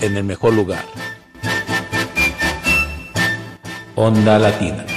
En el mejor lugar. Onda Latina.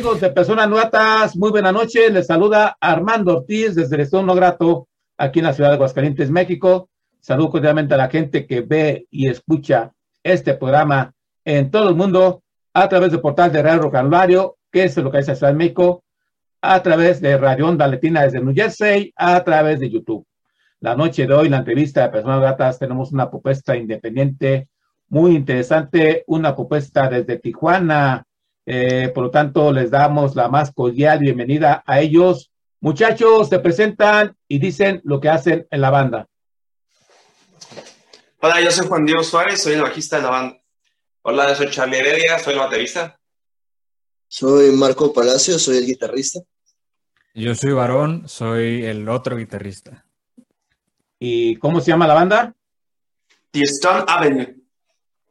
Amigos de Personas Nuatas? Muy buena noche. Les saluda Armando Ortiz desde el Estado No Grato, aquí en la ciudad de Aguascalientes, México. Saludo cordialmente a la gente que ve y escucha este programa en todo el mundo a través del portal de Radio Calvario, que es lo que dice Ciudad de México, a través de Radio Onda Letina desde New Jersey, a través de YouTube. La noche de hoy, la entrevista de Personas Gratas, tenemos una propuesta independiente muy interesante, una propuesta desde Tijuana, eh, por lo tanto, les damos la más cordial bienvenida a ellos. Muchachos, se presentan y dicen lo que hacen en la banda. Hola, yo soy Juan Diego Suárez, soy el bajista de la banda. Hola, yo soy Charlie Heredia, soy el baterista. Soy Marco Palacio, soy el guitarrista. Yo soy Varón, soy el otro guitarrista. ¿Y cómo se llama la banda? The Stone Avenue.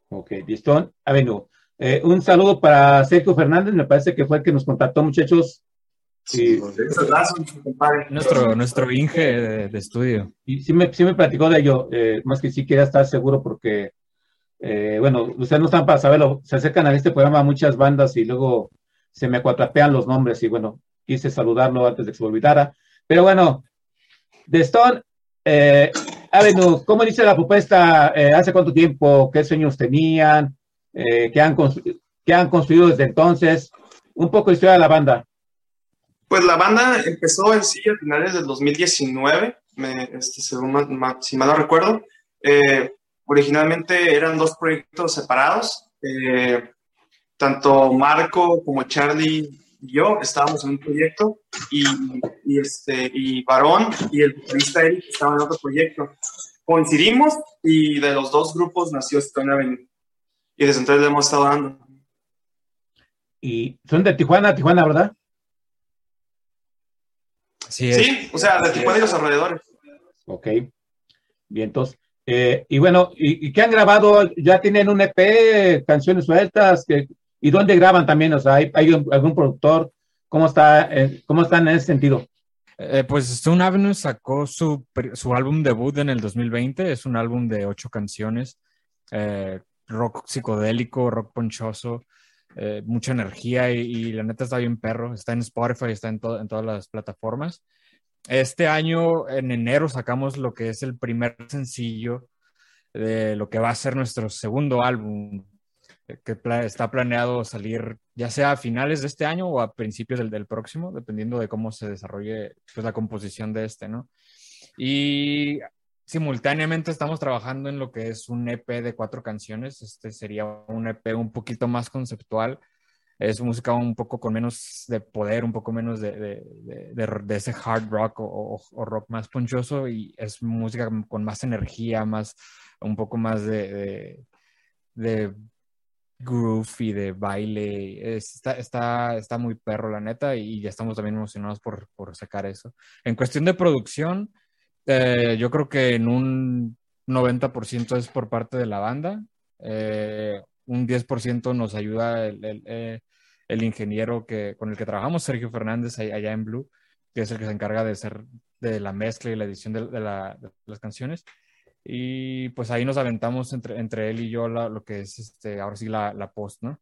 Ok, The Stone Avenue. Eh, un saludo para Sergio Fernández, me parece que fue el que nos contactó, muchachos. Sí, nuestro, nuestro Inge de, de, estudio. Y sí me, sí me platicó de ello, eh, más que sí quería estar seguro porque, eh, bueno, ustedes no están para saberlo, se acercan a este programa muchas bandas y luego se me cuatrapean los nombres y bueno, quise saludarlo antes de que se olvidara. Pero bueno, The Stone eh, Avenue, ¿cómo dice la propuesta? Eh, ¿Hace cuánto tiempo? ¿Qué sueños tenían? Eh, ¿qué, han ¿Qué han construido desde entonces? Un poco de historia de la banda. Pues la banda empezó en sí a finales del 2019, me, este, según si mal no recuerdo. Eh, originalmente eran dos proyectos separados. Eh, tanto Marco como Charlie y yo estábamos en un proyecto y, y este, y Varón y el vocalista Eric estaban en otro proyecto. Coincidimos y de los dos grupos nació Stone Avenue. Y desde entonces le hemos estado dando. Y son de Tijuana, Tijuana, ¿verdad? Sí, sí o sea, de Tijuana y los alrededores. Ok. Bien, entonces. Eh, y bueno, ¿y, ¿y, qué han grabado? ¿Ya tienen un EP, canciones sueltas? Que, ¿Y dónde graban también? O sea, ¿hay, hay algún productor? ¿Cómo, está, eh, ¿Cómo están en ese sentido? Eh, pues Stone Avenue sacó su, su, álbum debut en el 2020. Es un álbum de ocho canciones. Eh, rock psicodélico, rock ponchoso. Eh, mucha energía y, la neta está bien perro. Está en Spotify, está en, to en todas las plataformas. Este año, en enero, sacamos lo que es el primer sencillo de lo que va a ser nuestro segundo álbum, que pla está planeado salir ya sea a finales de este año o a principios del, del próximo, dependiendo de cómo se desarrolle pues, la composición de este, ¿no? Y simultáneamente estamos trabajando en lo que es un EP de cuatro canciones. Este sería un EP un poquito más conceptual. Es música un poco con menos de poder, un poco menos de, de, de, de ese hard rock o, o, o, rock más ponchoso y es música con más energía, más, un poco más de, groove y de baile. Está, está, está muy perro, la neta, y ya estamos también emocionados por, por sacar eso. En cuestión de producción, eh, yo creo que en un 90% es por parte de la banda. Eh, un 10% nos ayuda el, el, eh, el, ingeniero que, con el que trabajamos, Sergio Fernández, allá en Blue, que es el que se encarga de hacer de la mezcla y la edición de, de, la, de las canciones. Y pues ahí nos aventamos entre, entre él y yo la, lo que es este, ahora sí la, la post, ¿no?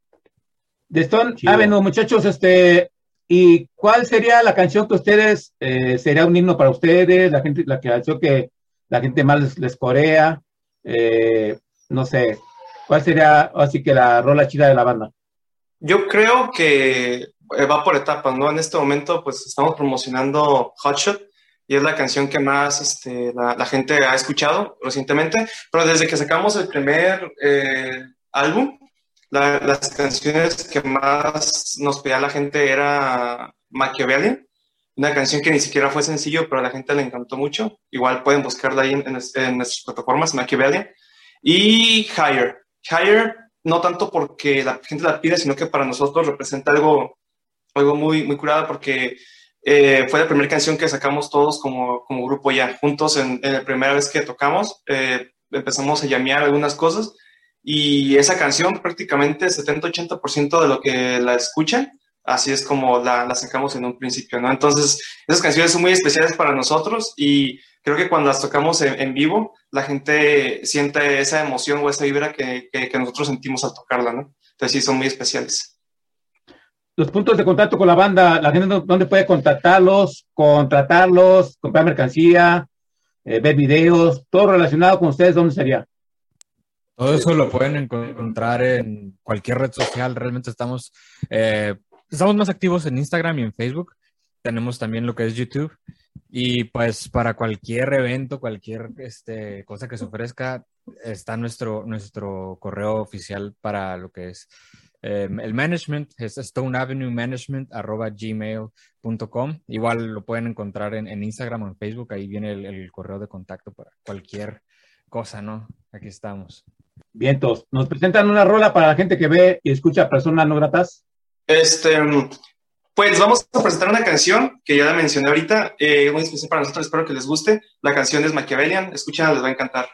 De Stone Avenue, muchachos, este, ¿Y cuál sería la canción que ustedes, eh, sería un himno para ustedes, la gente, la que que la gente más les, les corea? Eh, no sé, ¿cuál sería así que la rola chida de la banda? Yo creo que eh, va por etapas, ¿no? En este momento, pues estamos promocionando Hotshot y es la canción que más este, la, la, gente ha escuchado recientemente, pero desde que sacamos el primer eh, álbum, la, las canciones que más nos pedía la gente era Machiavelli, una canción que ni siquiera fue sencillo, pero a la gente le encantó mucho. Igual pueden buscarla ahí en, en, nuestras plataformas, Machiavelli. Y Higher. Higher, no tanto porque la gente la pide, sino que para nosotros representa algo, algo muy, muy curado, porque eh, fue la primera canción que sacamos todos como, como grupo ya, juntos en, en la primera vez que tocamos. Eh, empezamos a llamear algunas cosas y esa canción prácticamente 70-80% de lo que la escuchan, así es como la, la, sacamos en un principio, ¿no? Entonces, esas canciones son muy especiales para nosotros y creo que cuando las tocamos en, vivo, la gente siente esa emoción o esa vibra que, que, que, nosotros sentimos al tocarla, ¿no? Entonces, sí, son muy especiales. Los puntos de contacto con la banda, la gente dónde puede contactarlos, contratarlos, comprar mercancía, eh, ver videos, todo relacionado con ustedes, ¿dónde sería? Todo eso lo pueden encontrar en cualquier red social. Realmente estamos, eh, estamos más activos en Instagram y en Facebook. Tenemos también lo que es YouTube. Y pues para cualquier evento, cualquier este, cosa que se ofrezca, está nuestro, nuestro correo oficial para lo que es Eh, el management es stoneavenuemanagement.gmail.com. Igual lo pueden encontrar en, en, Instagram o en Facebook. Ahí viene el, correo de contacto para cualquier cosa, ¿no? Aquí estamos. Vientos. ¿Nos presentan una rola para la gente que ve y escucha personas no gratas? Este, pues vamos a presentar una canción que ya la mencioné ahorita, eh, muy para nosotros, espero que les guste. La canción es Machiavellian, escuchen, les va a encantar.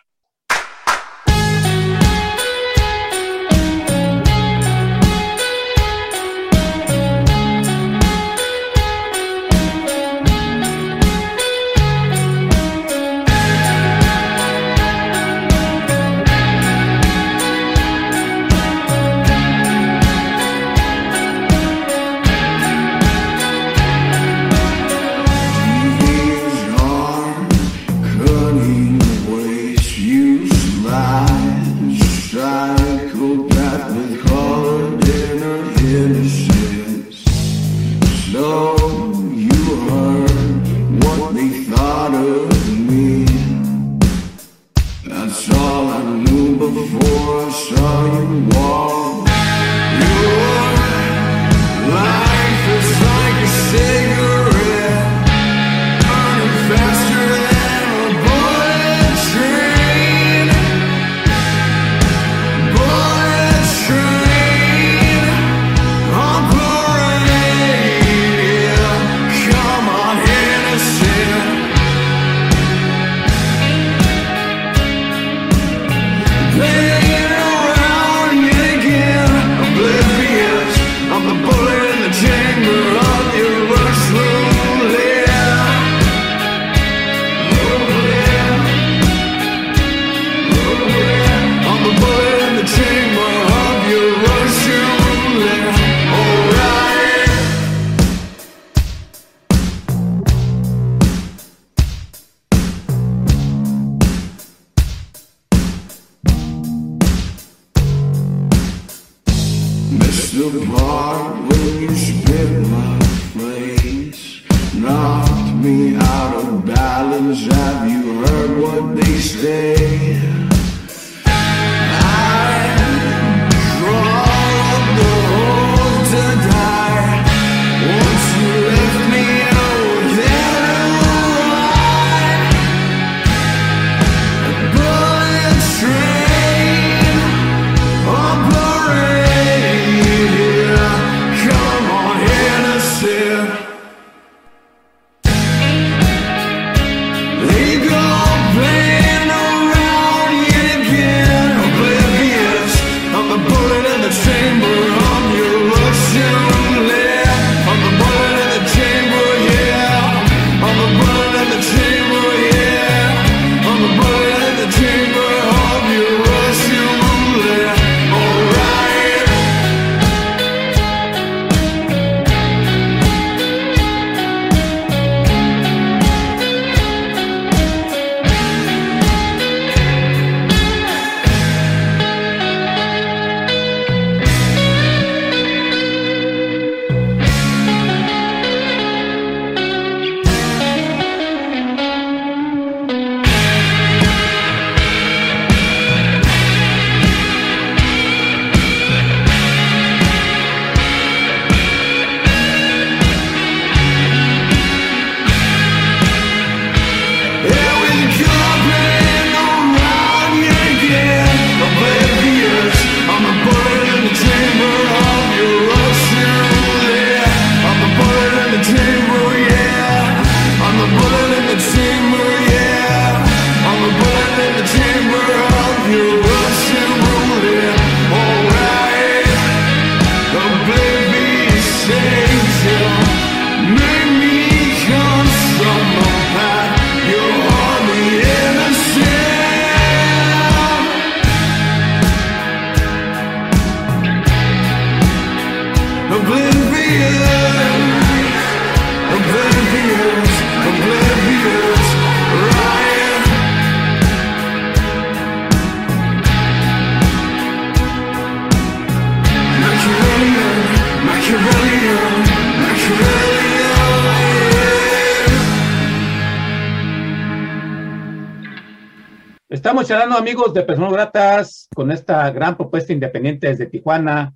Charlando, amigos de Personas Gratas, con esta gran propuesta independiente desde Tijuana,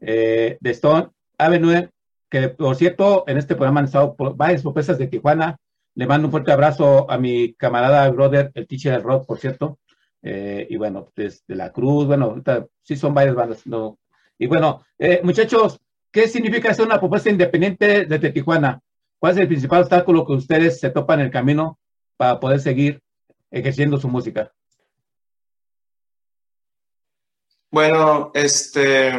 eh, de Stone Avenue, que por cierto, en este programa han estado varias propuestas de Tijuana. Le mando un fuerte abrazo a mi camarada brother, el teacher del rock, por cierto. Eh, y bueno, desde La Cruz, bueno, ahorita sí son varias bandas. No. Y bueno, eh, muchachos, ¿qué significa hacer una propuesta independiente desde Tijuana? ¿Cuál es el principal obstáculo que ustedes se topan en el camino para poder seguir ejerciendo su música? Bueno, este,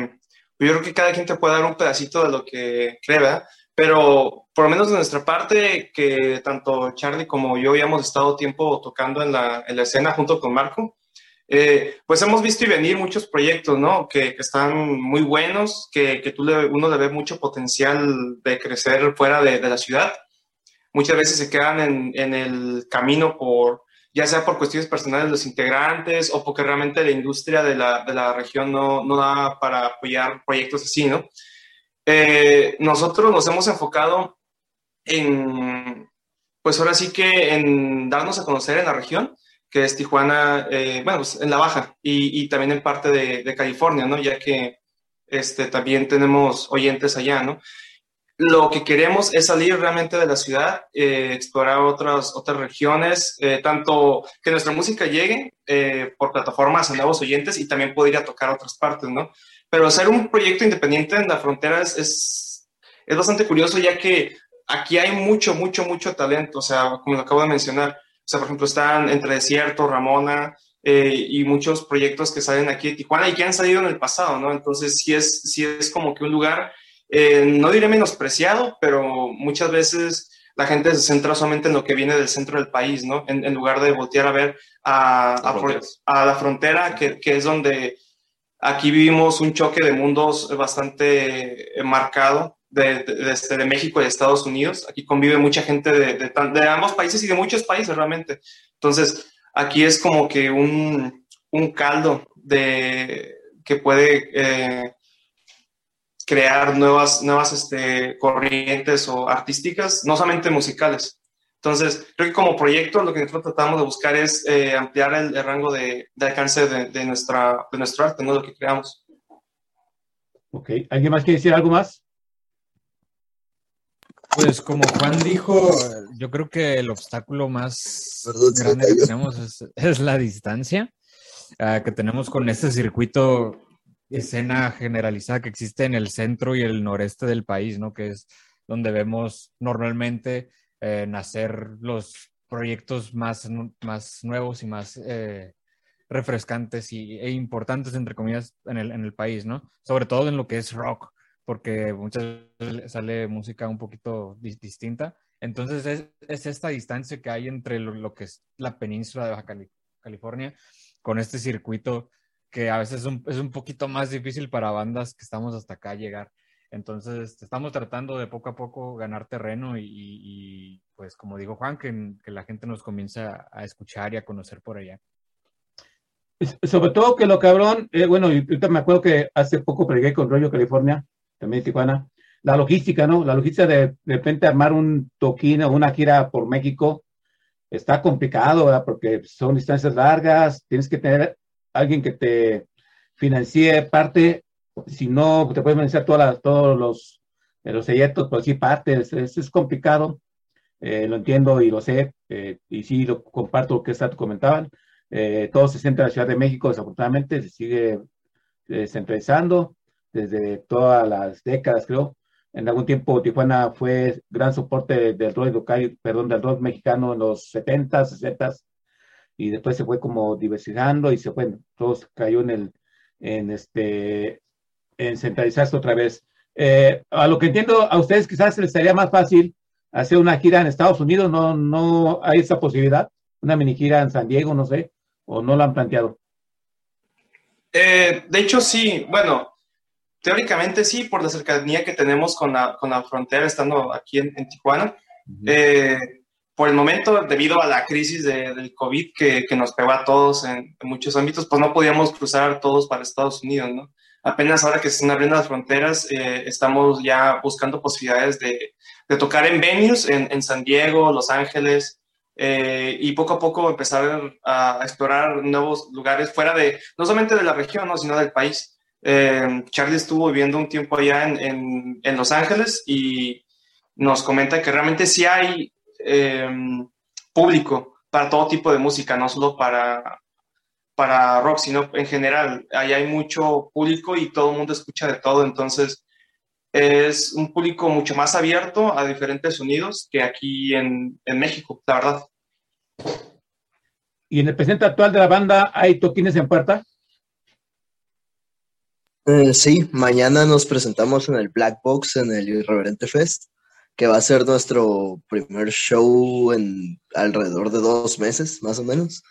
yo creo que cada quien te puede dar un pedacito de lo que cree, ¿verdad? Pero por lo menos de nuestra parte, que tanto Charlie como yo ya hemos estado tiempo tocando en la, en la escena junto con Marco, eh, pues hemos visto y venir muchos proyectos, ¿no? Que, que están muy buenos, que, que tú le, uno le ve mucho potencial de crecer fuera de, de la ciudad. Muchas veces se quedan en, en el camino por, ya sea por cuestiones personales de los integrantes o porque realmente la industria de la, de la región no, no, da para apoyar proyectos así, ¿no? Eh, nosotros nos hemos enfocado en, pues ahora sí que en darnos a conocer en la región, que es Tijuana, eh, bueno, pues en la Baja y, y también en parte de, de, California, ¿no? Ya que este, también tenemos oyentes allá, ¿no? Lo que queremos es salir realmente de la ciudad, eh, explorar otras, otras regiones, eh, tanto que nuestra música llegue eh, por plataformas a nuevos oyentes y también poder ir a tocar otras partes, ¿no? Pero hacer un proyecto independiente en la frontera es, es, es, bastante curioso ya que aquí hay mucho, mucho, mucho talento, o sea, como lo acabo de mencionar, o sea, por ejemplo, están Entre Desierto, Ramona, y muchos proyectos que salen aquí de Tijuana y que han salido en el pasado, ¿no? Entonces, sí es, sí es como que un lugar eh, no diré menospreciado, pero muchas veces la gente se centra solamente en lo que viene del centro del país, ¿no? En, en lugar de voltear a ver a, a, a la frontera, que, que, es donde aquí vivimos un choque de mundos bastante marcado de, de, de, este, de México y Estados Unidos. Aquí convive mucha gente de, de, ambos países y de muchos países realmente. Entonces, aquí es como que un, un caldo de, que puede... Eh, crear nuevas, nuevas este, corrientes o artísticas, no solamente musicales. Entonces, creo que como proyecto lo que nosotros tratamos de buscar es eh, ampliar el, el, rango de, de alcance de, de, nuestra, de nuestro arte, ¿no? Lo que creamos. Ok, ¿alguien más quiere decir algo más? Pues como Juan dijo, yo creo que el obstáculo más Perdón, grande que tenemos es, es la distancia uh, que tenemos con este circuito escena generalizada que existe en el centro y el noreste del país, ¿no? Que es donde vemos normalmente eh, nacer los proyectos más, más nuevos y más eh, refrescantes y, e importantes, entre comillas, en el, en el país, ¿no? Sobre todo en lo que es rock, porque muchas veces sale música un poquito di distinta. Entonces es, es, esta distancia que hay entre lo, que es la península de Baja Cali California con este circuito que a veces es un, es un poquito más difícil para bandas que estamos hasta acá llegar. Entonces, estamos tratando de poco a poco ganar terreno y, pues como dijo Juan, que, que, la gente nos comience a, escuchar y a conocer por allá. Sobre todo que lo cabrón, eh, bueno, ahorita me acuerdo que hace poco pregué con Rollo California, también Tijuana, la logística, ¿no? La logística de de repente armar un toquín o una gira por México está complicado, ¿verdad? Porque son distancias largas, tienes que tener alguien que te financie parte, si no, te puedes financiar todas todos los, los proyectos, pero sí parte, es, es complicado, eh, lo entiendo y lo sé, eh, y sí lo comparto lo que comentaban. Eh, todo se centra en la Ciudad de México, desafortunadamente, se sigue eh, centralizando desde todas las décadas, creo. En algún tiempo Tijuana fue gran soporte del rock local, perdón, del rock mexicano en los 70, 60, y después se fue como diversificando y se fue, todo cayó en el, en este, en centralizarse otra vez. Eh, a lo que entiendo, a ustedes quizás les sería más fácil hacer una gira en Estados Unidos, no, no hay esa posibilidad, una mini gira en San Diego, no sé, o no lo han planteado. Eh, de hecho, sí, bueno, teóricamente sí, por la cercanía que tenemos con la, con la frontera, estando aquí en, en Tijuana. Uh -huh. eh, por el momento, debido a la crisis de, del COVID que, que, nos pegó a todos en, en, muchos ámbitos, pues no podíamos cruzar todos para Estados Unidos, ¿no? Apenas ahora que se están abriendo las fronteras, eh, estamos ya buscando posibilidades de, de tocar en venues en, en, San Diego, Los Ángeles, eh, y poco a poco empezar a, explorar nuevos lugares fuera de, no solamente de la región, ¿no? sino del país. Eh, Charlie estuvo viviendo un tiempo allá en, en, Los Ángeles y nos comenta que realmente sí hay eh, público para todo tipo de música, no solo para, para rock, sino en general. Ahí hay mucho público y todo el mundo escucha de todo, entonces es un público mucho más abierto a diferentes sonidos que aquí en, en México, la verdad. ¿Y en el presente actual de la banda hay toquines en puerta? Eh, sí, mañana nos presentamos en el Black Box en el Irreverente Fest, que va a ser nuestro primer show en alrededor de dos meses, más o menos.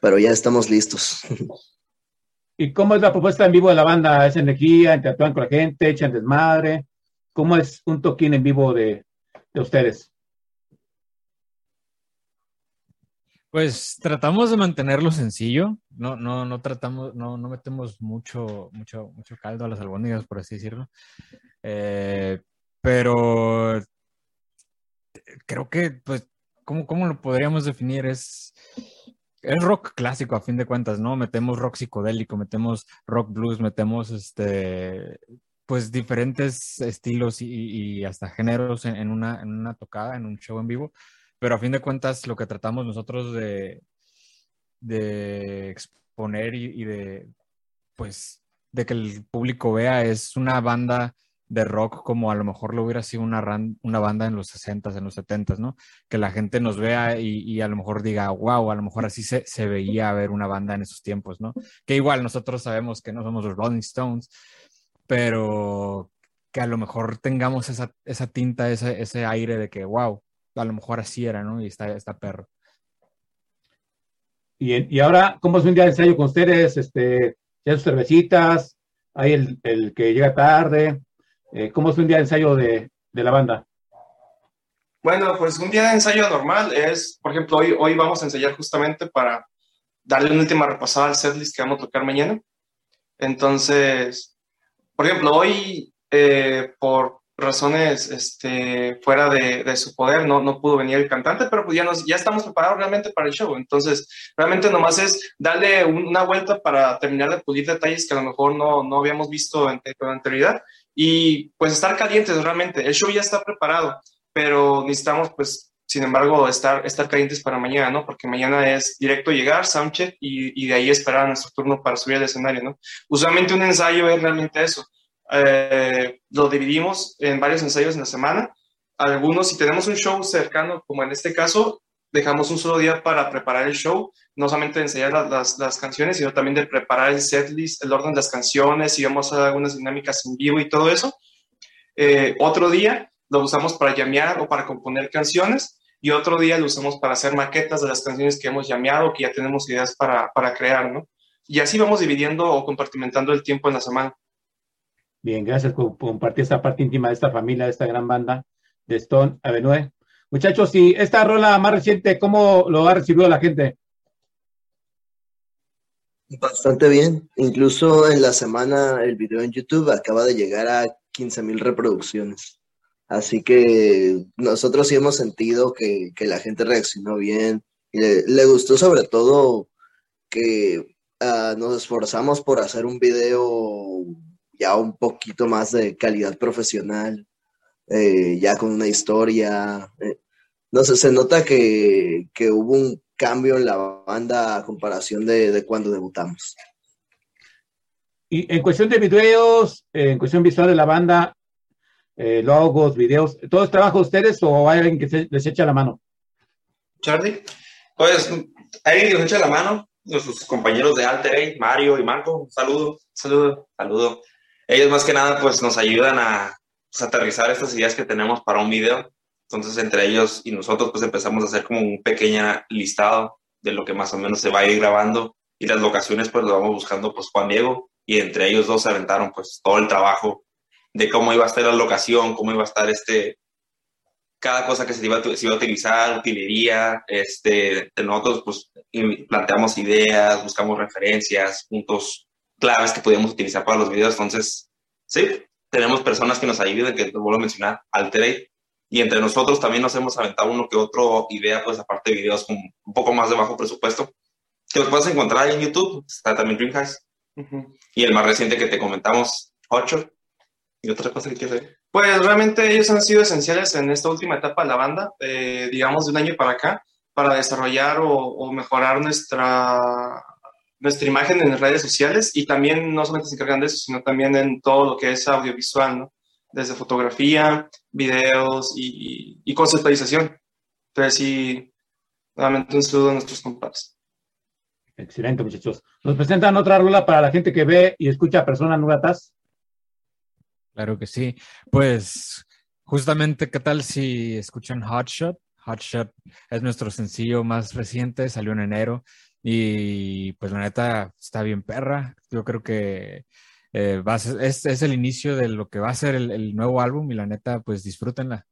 Pero ya estamos listos. ¿Y cómo es la propuesta en vivo de la banda? ¿Es energía? ¿Interactúan con la gente? ¿Echan desmadre? ¿Cómo es un toquín en vivo de, de ustedes? Pues tratamos de mantenerlo sencillo, no, no, no tratamos, no, no metemos mucho, mucho, mucho caldo a las albóndigas, por así decirlo. Eh, pero creo que, pues, ¿cómo, ¿cómo, lo podríamos definir? Es, es rock clásico, a fin de cuentas, ¿no? Metemos rock psicodélico, metemos rock blues, metemos este, pues diferentes estilos y, hasta géneros en, en, una, en una tocada, en un show en vivo pero a fin de cuentas lo que tratamos nosotros de, de exponer y, y, de, pues, de que el público vea es una banda de rock como a lo mejor lo hubiera sido una, ran, una banda en los 60s, en los 70s, ¿no? Que la gente nos vea y, y a lo mejor diga, wow, a lo mejor así se, se, veía ver una banda en esos tiempos, ¿no? Que igual nosotros sabemos que no somos los Rolling Stones, pero que a lo mejor tengamos esa, esa tinta, ese, ese aire de que, wow, a lo mejor así era, ¿no? Y está, está perro. Y, y ahora, ¿cómo es un día de ensayo con ustedes? Este, ya sus cervecitas, hay el, el que llega tarde. Eh, ¿Cómo es un día de ensayo de, de, la banda? Bueno, pues un día de ensayo normal es, por ejemplo, hoy, hoy vamos a ensayar justamente para darle una última repasada al setlist que vamos a tocar mañana. Entonces, por ejemplo, hoy, eh, por razones este, fuera de, de, su poder, no, no pudo venir el cantante, pero pues ya, nos, ya estamos preparados realmente para el show. Entonces, realmente nomás es darle una vuelta para terminar de pulir detalles que a lo mejor no, no habíamos visto en, con anterioridad y pues estar calientes realmente. El show ya está preparado, pero necesitamos pues, sin embargo, estar, estar calientes para mañana, ¿no? Porque mañana es directo llegar, soundcheck y, y de ahí esperar nuestro turno para subir al escenario, ¿no? Usualmente un ensayo es realmente eso eh, lo dividimos en varios ensayos en la semana. Algunos, si tenemos un show cercano, como en este caso, dejamos un solo día para preparar el show, no solamente de ensayar las, las, canciones, sino también de preparar el setlist, el orden de las canciones, y vamos a hacer algunas dinámicas en vivo y todo eso. Eh, otro día lo usamos para llamear o para componer canciones, y otro día lo usamos para hacer maquetas de las canciones que hemos llameado, que ya tenemos ideas para, para crear, ¿no? Y así vamos dividiendo o compartimentando el tiempo en la semana. Bien, gracias por compartir esta parte íntima de esta familia, de esta gran banda de Stone Avenue. Muchachos, y esta rola más reciente, ¿cómo lo ha recibido la gente? Bastante bien. Incluso en la semana el video en YouTube acaba de llegar a 15 mil reproducciones. Así que nosotros sí hemos sentido que, que la gente reaccionó bien. Le, gustó sobre todo que uh, nos esforzamos por hacer un video ya un poquito más de calidad profesional, eh, ya con una historia. Eh, no sé, se nota que, que, hubo un cambio en la banda a comparación de, de cuando debutamos. Y en cuestión de videos, en cuestión visual de la banda, eh, logos, videos, ¿todo es trabajo de ustedes o hay alguien que se, les echa la mano? Charlie, pues alguien que nos echa la mano, nuestros compañeros de Alter, Mario y Marco, un saludo, saludo, saludo ellos más que nada pues nos ayudan a pues, aterrizar estas ideas que tenemos para un video. Entonces entre ellos y nosotros pues empezamos a hacer como un pequeño listado de lo que más o menos se va a ir grabando y las locaciones pues lo vamos buscando pues Juan Diego y entre ellos dos se aventaron pues todo el trabajo de cómo iba a estar la locación, cómo iba a estar este, cada cosa que se iba, se iba a utilizar, utilería, este, nosotros pues planteamos ideas, buscamos referencias, puntos claves que podíamos utilizar para los videos. Entonces, sí, tenemos personas que nos ayuden, que te vuelvo a mencionar, Alterate. Y entre nosotros también nos hemos aventado uno que otro idea, pues aparte de videos con un poco más de bajo presupuesto, que los puedes encontrar en YouTube. Está también Dreamcast. Ujú. Y el más reciente que te comentamos, 8. ¿Y otra cosa que quieres decir? Pues realmente ellos han sido esenciales en esta última etapa de la banda, eh, digamos de un año para acá, para desarrollar o, o mejorar nuestra, nuestra imagen en las redes sociales y también no solamente se encargan de eso, sino también en todo lo que es audiovisual, ¿no? Desde fotografía, videos y, y, y conceptualización. Entonces sí, nuevamente un saludo a nuestros compadres. Excelente, muchachos. Nos presentan otra rola para la gente que ve y escucha personas no gratas. Claro que sí. Pues justamente, ¿qué tal si escuchan Hot Shot? Hot Shot es nuestro sencillo más reciente, salió en enero y pues la neta está bien perra. Yo creo que eh, es, es el inicio de lo que va a ser el, el nuevo álbum y la neta pues disfrútenla.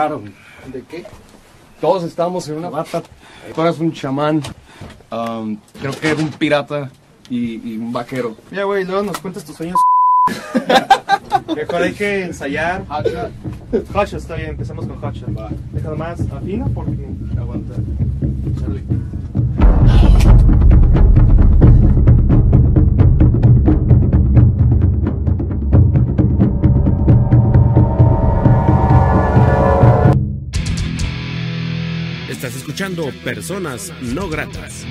Raro, güey. ¿De qué? Todos estábamos en una bata. Tú eras un chamán. um, creo que era un pirata y, y un vaquero. Ya, güey, luego nos cuentas tus sueños. Mejor hay que ensayar. Hotshot, está bien, empezamos con Hotshot. Déjalo más afina porque aguanta. Charlie. Estás escuchando Personas No Gratas.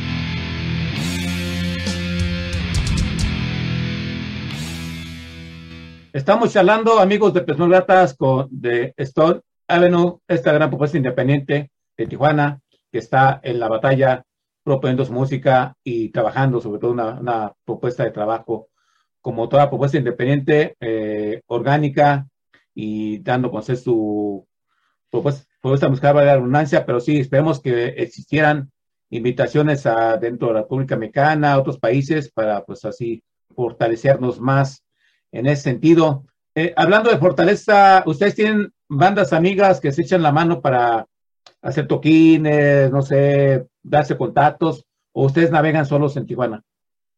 Estamos charlando, amigos de Personas Gratas, con de Stone Avenue, esta gran propuesta independiente de Tijuana, que está en la batalla proponiendo su música y trabajando, sobre todo una, propuesta de trabajo, como toda propuesta independiente, eh, orgánica y dando con su propuesta, propuesta musical para la redundancia, pero sí, esperemos que existieran invitaciones a, dentro de la República Mexicana, a otros países, para pues así fortalecernos más en ese sentido. Eh, hablando de fortaleza, ¿ustedes tienen bandas amigas que se echan la mano para hacer toquines, no sé, darse contactos, o ustedes navegan solos en Tijuana?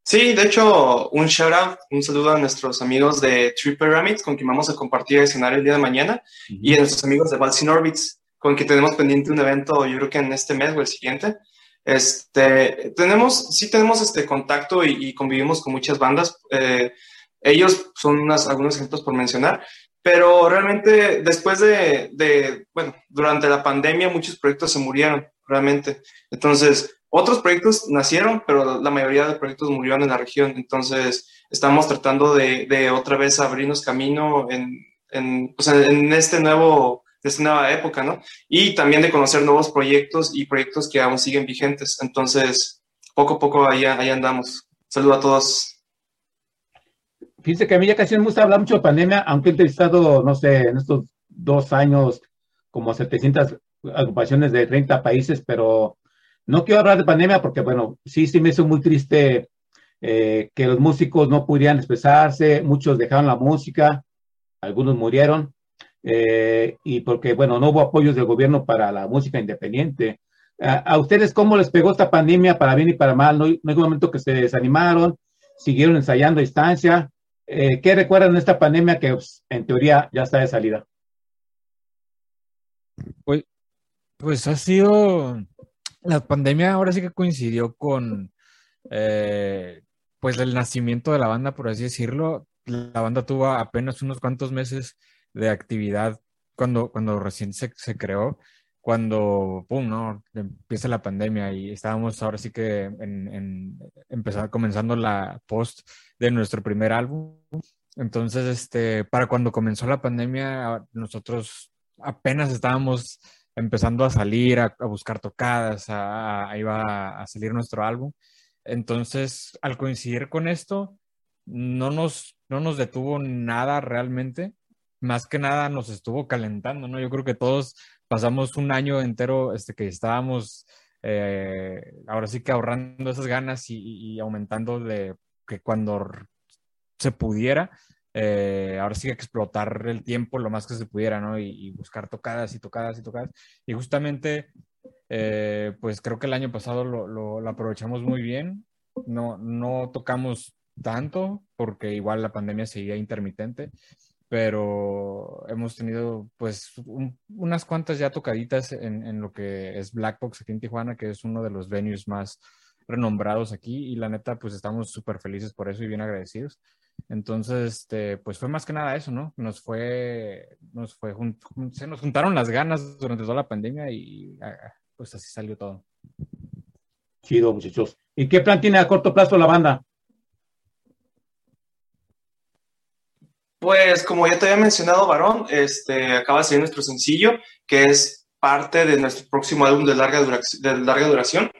Sí, de hecho, un shout out, un saludo a nuestros amigos de Tree Pyramids, con quien vamos a compartir el escenario el día de mañana, y a nuestros amigos de Balsin Orbits, con quien tenemos pendiente un evento, yo creo que en este mes o el siguiente. Este, tenemos, sí tenemos este contacto y, y convivimos con muchas bandas. Eh, ellos son unas, algunos ejemplos por mencionar, pero realmente después de, de, bueno, durante la pandemia muchos proyectos se murieron, realmente. Entonces, otros proyectos nacieron, pero la mayoría de proyectos murieron en la región. Entonces, estamos tratando de, de otra vez abrirnos camino en, en, pues en este nuevo, esta nueva época, ¿no? Y también de conocer nuevos proyectos y proyectos que aún siguen vigentes. Entonces, poco a poco ahí, ahí andamos. Saludo a todos. Fíjense que a mí ya casi me gusta hablar mucho de pandemia, aunque he entrevistado, no sé, en estos dos años, como 700 agrupaciones de 30 países, pero no quiero hablar de pandemia porque, bueno, sí, sí me hizo muy triste eh, que los músicos no pudieran expresarse, muchos dejaron la música, algunos murieron, eh, y porque, bueno, no hubo apoyos del gobierno para la música independiente. ¿A, ustedes cómo les pegó esta pandemia para bien y para mal? ¿No, no hay un momento que se desanimaron? ¿Siguieron ensayando a distancia? Eh, ¿Qué recuerdan de esta pandemia que pues, en teoría ya está de salida? Pues, pues ha sido, la pandemia ahora sí que coincidió con, eh, pues el nacimiento de la banda, por así decirlo. La banda tuvo apenas unos cuantos meses de actividad cuando, cuando recién se, se creó, cuando, pum, ¿no? Empieza la pandemia y estábamos ahora sí que en, en empezar, comenzando la post de nuestro primer álbum. Entonces, este, para cuando comenzó la pandemia, nosotros apenas estábamos empezando a salir, a, buscar tocadas, a, a, iba a salir nuestro álbum. Entonces, al coincidir con esto, no nos, no nos detuvo nada realmente. Más que nada nos estuvo calentando, ¿no? Yo creo que todos pasamos un año entero este, que estábamos eh, ahora sí que ahorrando esas ganas y, aumentando de que cuando se pudiera, eh, ahora sí que explotar el tiempo lo más que se pudiera, ¿no? Y, y buscar tocadas y tocadas y tocadas. Y justamente, eh, pues creo que el año pasado lo, lo, lo, aprovechamos muy bien. No, no tocamos tanto porque igual la pandemia seguía intermitente, pero hemos tenido pues un, unas cuantas ya tocaditas en, en, lo que es Black Box aquí en Tijuana, que es uno de los venues más renombrados aquí y la neta pues estamos súper felices por eso y bien agradecidos. Entonces, este, pues fue más que nada eso, ¿no? Nos fue, nos fue, se nos juntaron las ganas durante toda la pandemia y ah, pues así salió todo. Chido, muchachos. ¿Y qué plan tiene a corto plazo la banda? Pues como ya te había mencionado, Varón, este, acaba de salir nuestro sencillo, que es parte de nuestro próximo álbum de larga, duración,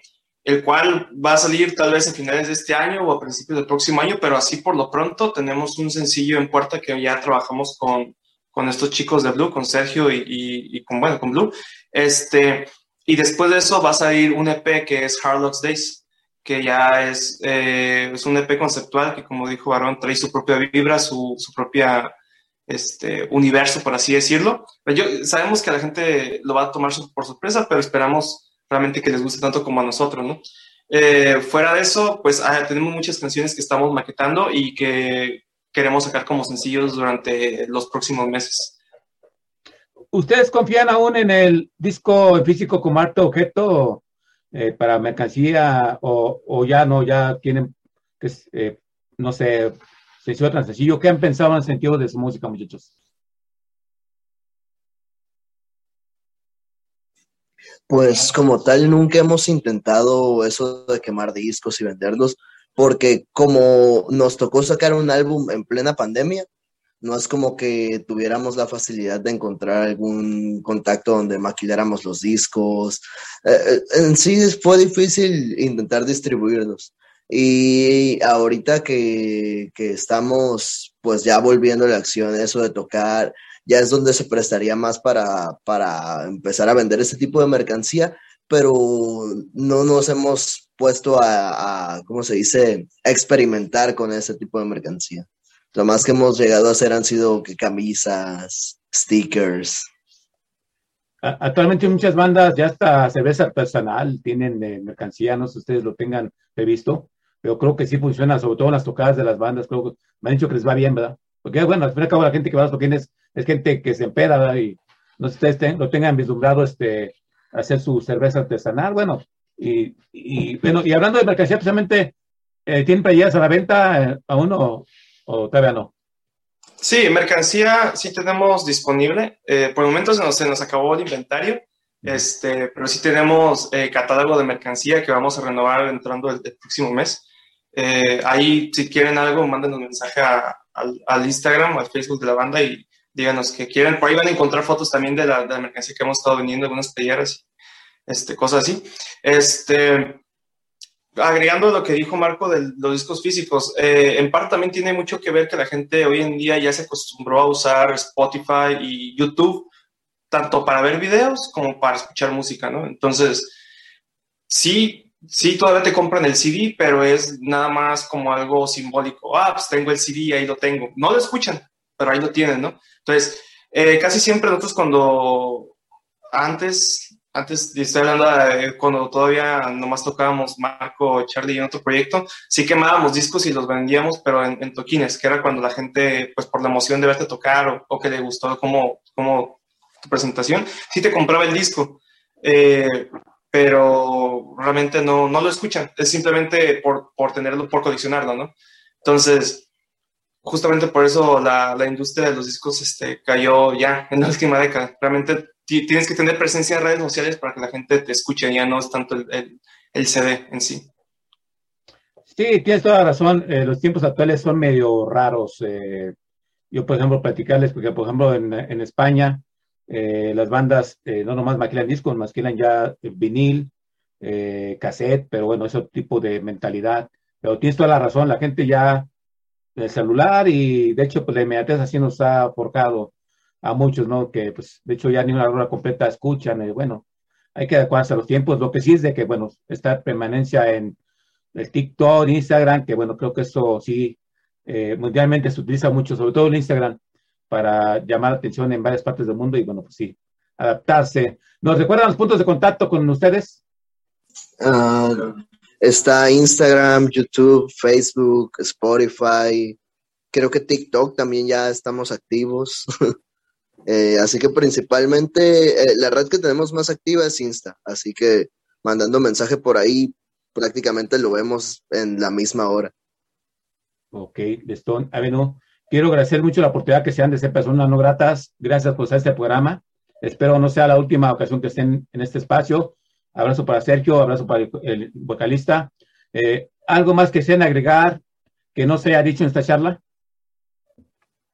el cual va a salir tal vez a finales de este año o a principios del próximo año, pero así por lo pronto tenemos un sencillo en puerta que ya trabajamos con, con estos chicos de Blue, con Sergio y, con, bueno, con Blue. Este, y después de eso va a salir un EP que es Harlock's Days, que ya es, eh, es un EP conceptual que, como dijo Aaron, trae su propia vibra, su, su propia este, universo, por así decirlo. Yo, sabemos que la gente lo va a tomar por sorpresa, pero esperamos realmente que les guste tanto como a nosotros, ¿no? Eh, fuera de eso, pues ah, tenemos muchas canciones que estamos maquetando y que queremos sacar como sencillos durante los próximos meses. ¿Ustedes confían aún en el disco físico como arte objeto eh, para mercancía o, ya no, ya tienen, que, eh, no sé, sencillo tan sencillo? ¿Qué han pensado en el sentido de su música, muchachos? Pues como tal, nunca hemos intentado eso de quemar discos y venderlos, porque como nos tocó sacar un álbum en plena pandemia, no es como que tuviéramos la facilidad de encontrar algún contacto donde maquiláramos los discos. Eh, eh, en sí fue difícil intentar distribuirlos. Y ahorita que, que, estamos pues ya volviendo a la acción, eso de tocar, ya es donde se prestaría más para, para empezar a vender ese tipo de mercancía, pero no nos hemos puesto a, a ¿cómo se dice?, experimentar con ese tipo de mercancía. Lo más que hemos llegado a hacer han sido camisas, stickers. Actualmente muchas bandas ya hasta cerveza artesanal tienen eh, mercancía, no sé si ustedes lo tengan visto, pero creo que sí funciona, sobre todo en las tocadas de las bandas, creo que me han dicho que les va bien, ¿verdad? Porque bueno, al fin y al cabo la gente que va a los toquines es gente que se empeda, ¿verdad? Y no sé si ustedes lo tengan vislumbrado, este, hacer su cerveza artesanal, bueno, y, bueno, y hablando de mercancía, precisamente, eh, ¿tienen playeras a la venta eh, aún o, o todavía no? Sí, mercancía sí tenemos disponible. Eh, por el momento se nos, se nos acabó el inventario, este, pero sí tenemos eh, catálogo de mercancía que vamos a renovar entrando el, el próximo mes. Eh, ahí, si quieren algo, manden un mensaje a, al, al, Instagram, al Facebook de la banda y díganos que quieren. Por ahí van a encontrar fotos también de la, de la mercancía que hemos estado vendiendo, algunas playeras, este, cosas así. Este, agregando lo que dijo Marco de los discos físicos, eh, en parte también tiene mucho que ver que la gente hoy en día ya se acostumbró a usar Spotify y YouTube, tanto para ver videos como para escuchar música, ¿no? Entonces, sí, sí, todavía te compran el CD, pero es nada más como algo simbólico. Ah, pues tengo el CD, ahí lo tengo. No lo escuchan, pero ahí lo tienen, ¿no? Entonces, eh, casi siempre nosotros cuando antes antes estoy hablando de cuando todavía nomás tocábamos Marco, Charlie en otro proyecto, sí quemábamos discos y los vendíamos, pero en, en, toquines, que era cuando la gente, pues por la emoción de verte tocar o, o que le gustó como, como tu presentación, sí te compraba el disco, eh, pero realmente no, no lo escuchan, es simplemente por, por tenerlo, por coleccionarlo, ¿no? Entonces, justamente por eso la, la industria de los discos este, cayó ya en la última década. Realmente tienes que tener presencia en redes sociales para que la gente te escuche, ya no es tanto el, el, CD en sí. Sí, tienes toda la razón. Eh, los tiempos actuales son medio raros. Eh, yo, por ejemplo, platicarles, porque, por ejemplo, en, en España, eh, las bandas no nomás maquilan discos, maquilan ya vinil, cassette, pero bueno, ese tipo de mentalidad. Pero tienes toda la razón, la gente ya, el celular y de hecho, pues la inmediatez así nos ha forjado a muchos, ¿no? Que, pues, de hecho, ya ni una hora completa escuchan. Eh, bueno, hay que adecuarse a los tiempos. Lo que sí es de que, bueno, esta permanencia en el TikTok, Instagram, que, bueno, creo que eso sí, eh, mundialmente se utiliza mucho, sobre todo en Instagram, para llamar la atención en varias partes del mundo y, bueno, pues sí, adaptarse. ¿Nos recuerdan los puntos de contacto con ustedes? Uh, está Instagram, YouTube, Facebook, Spotify. Creo que TikTok también ya estamos activos. Eh, así que principalmente eh, la red que tenemos más activa es Insta, así que mandando mensaje por ahí prácticamente lo vemos en la misma hora. Ok, Lestón. A ver, no, quiero agradecer mucho la oportunidad que sean de ser personas no gratas. Gracias por este programa. Espero no sea la última ocasión que estén en este espacio. Abrazo para Sergio, abrazo para el vocalista. Eh, ¿Algo más que sean agregar que no se haya dicho en esta charla?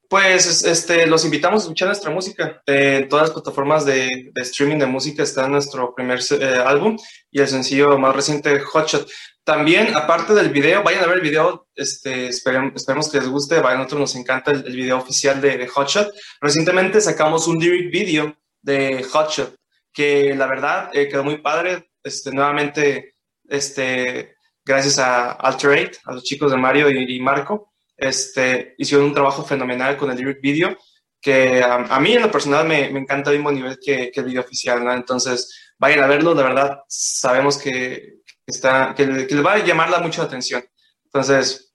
Pues este, los invitamos a escuchar nuestra música. En todas las plataformas de, streaming de música está nuestro primer eh, álbum y el sencillo más reciente, Hotshot. También, aparte del video, vayan a ver el video, este, esperemos, que les guste, a nosotros nos encanta el, video oficial de, de, Hotshot. Recientemente sacamos un lyric video de Hotshot, que la verdad eh, quedó muy padre. Este, nuevamente, este, gracias a Alterate, a los chicos de Mario y Marco este, hicieron un trabajo fenomenal con el lyric video que a, a mí en lo personal me, me encanta el mismo nivel que, que el video oficial, ¿no? Entonces, vayan a verlo, de verdad, sabemos que, que está, que, le- que les va a llamarla mucho la atención. Entonces,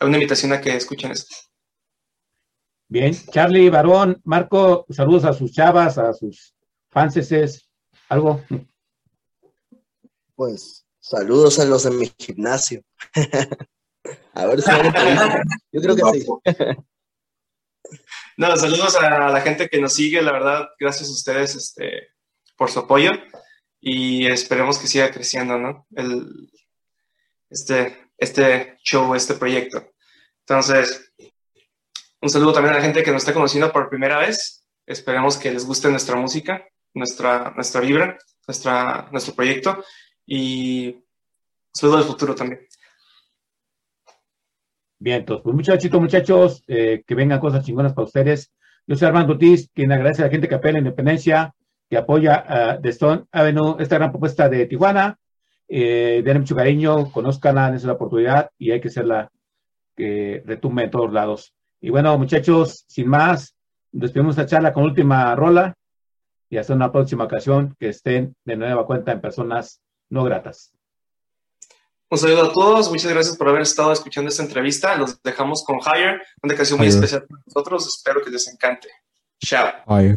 una invitación a que escuchen esto. Bien, Charlie, Varón, Marco, saludos a sus chavas, a sus fanses, algo. Pues saludos a los de mi gimnasio. a ver si. Yo creo que sí. No, saludos a la gente que nos sigue, la verdad, gracias a ustedes este, por su apoyo y esperemos que siga creciendo, ¿no? El, este, este show, este proyecto. Entonces, un saludo también a la gente que nos está conociendo por primera vez. Esperemos que les guste nuestra música, nuestra, nuestra vibra, nuestra, nuestro proyecto y un saludo al futuro también. Bien, entonces, pues mucho éxito, muchachos, eh, que vengan cosas chingonas para ustedes. Yo soy Armando Ortiz, quien agradece a la gente que apela a la independencia, que apoya a The Stone Avenue, esta gran propuesta de Tijuana. Eh, denle mucho cariño, conozcanla, dense la oportunidad y hay que hacerla que retumbe en todos lados. Y bueno, muchachos, sin más, despedimos esta charla con última rola y hasta una próxima ocasión que estén de nueva cuenta en personas no gratas. Un saludo a todos, muchas gracias por haber estado escuchando esta entrevista. Los dejamos con Higher, una canción muy Higher. especial para nosotros. Espero que les encante. Chao. Ay.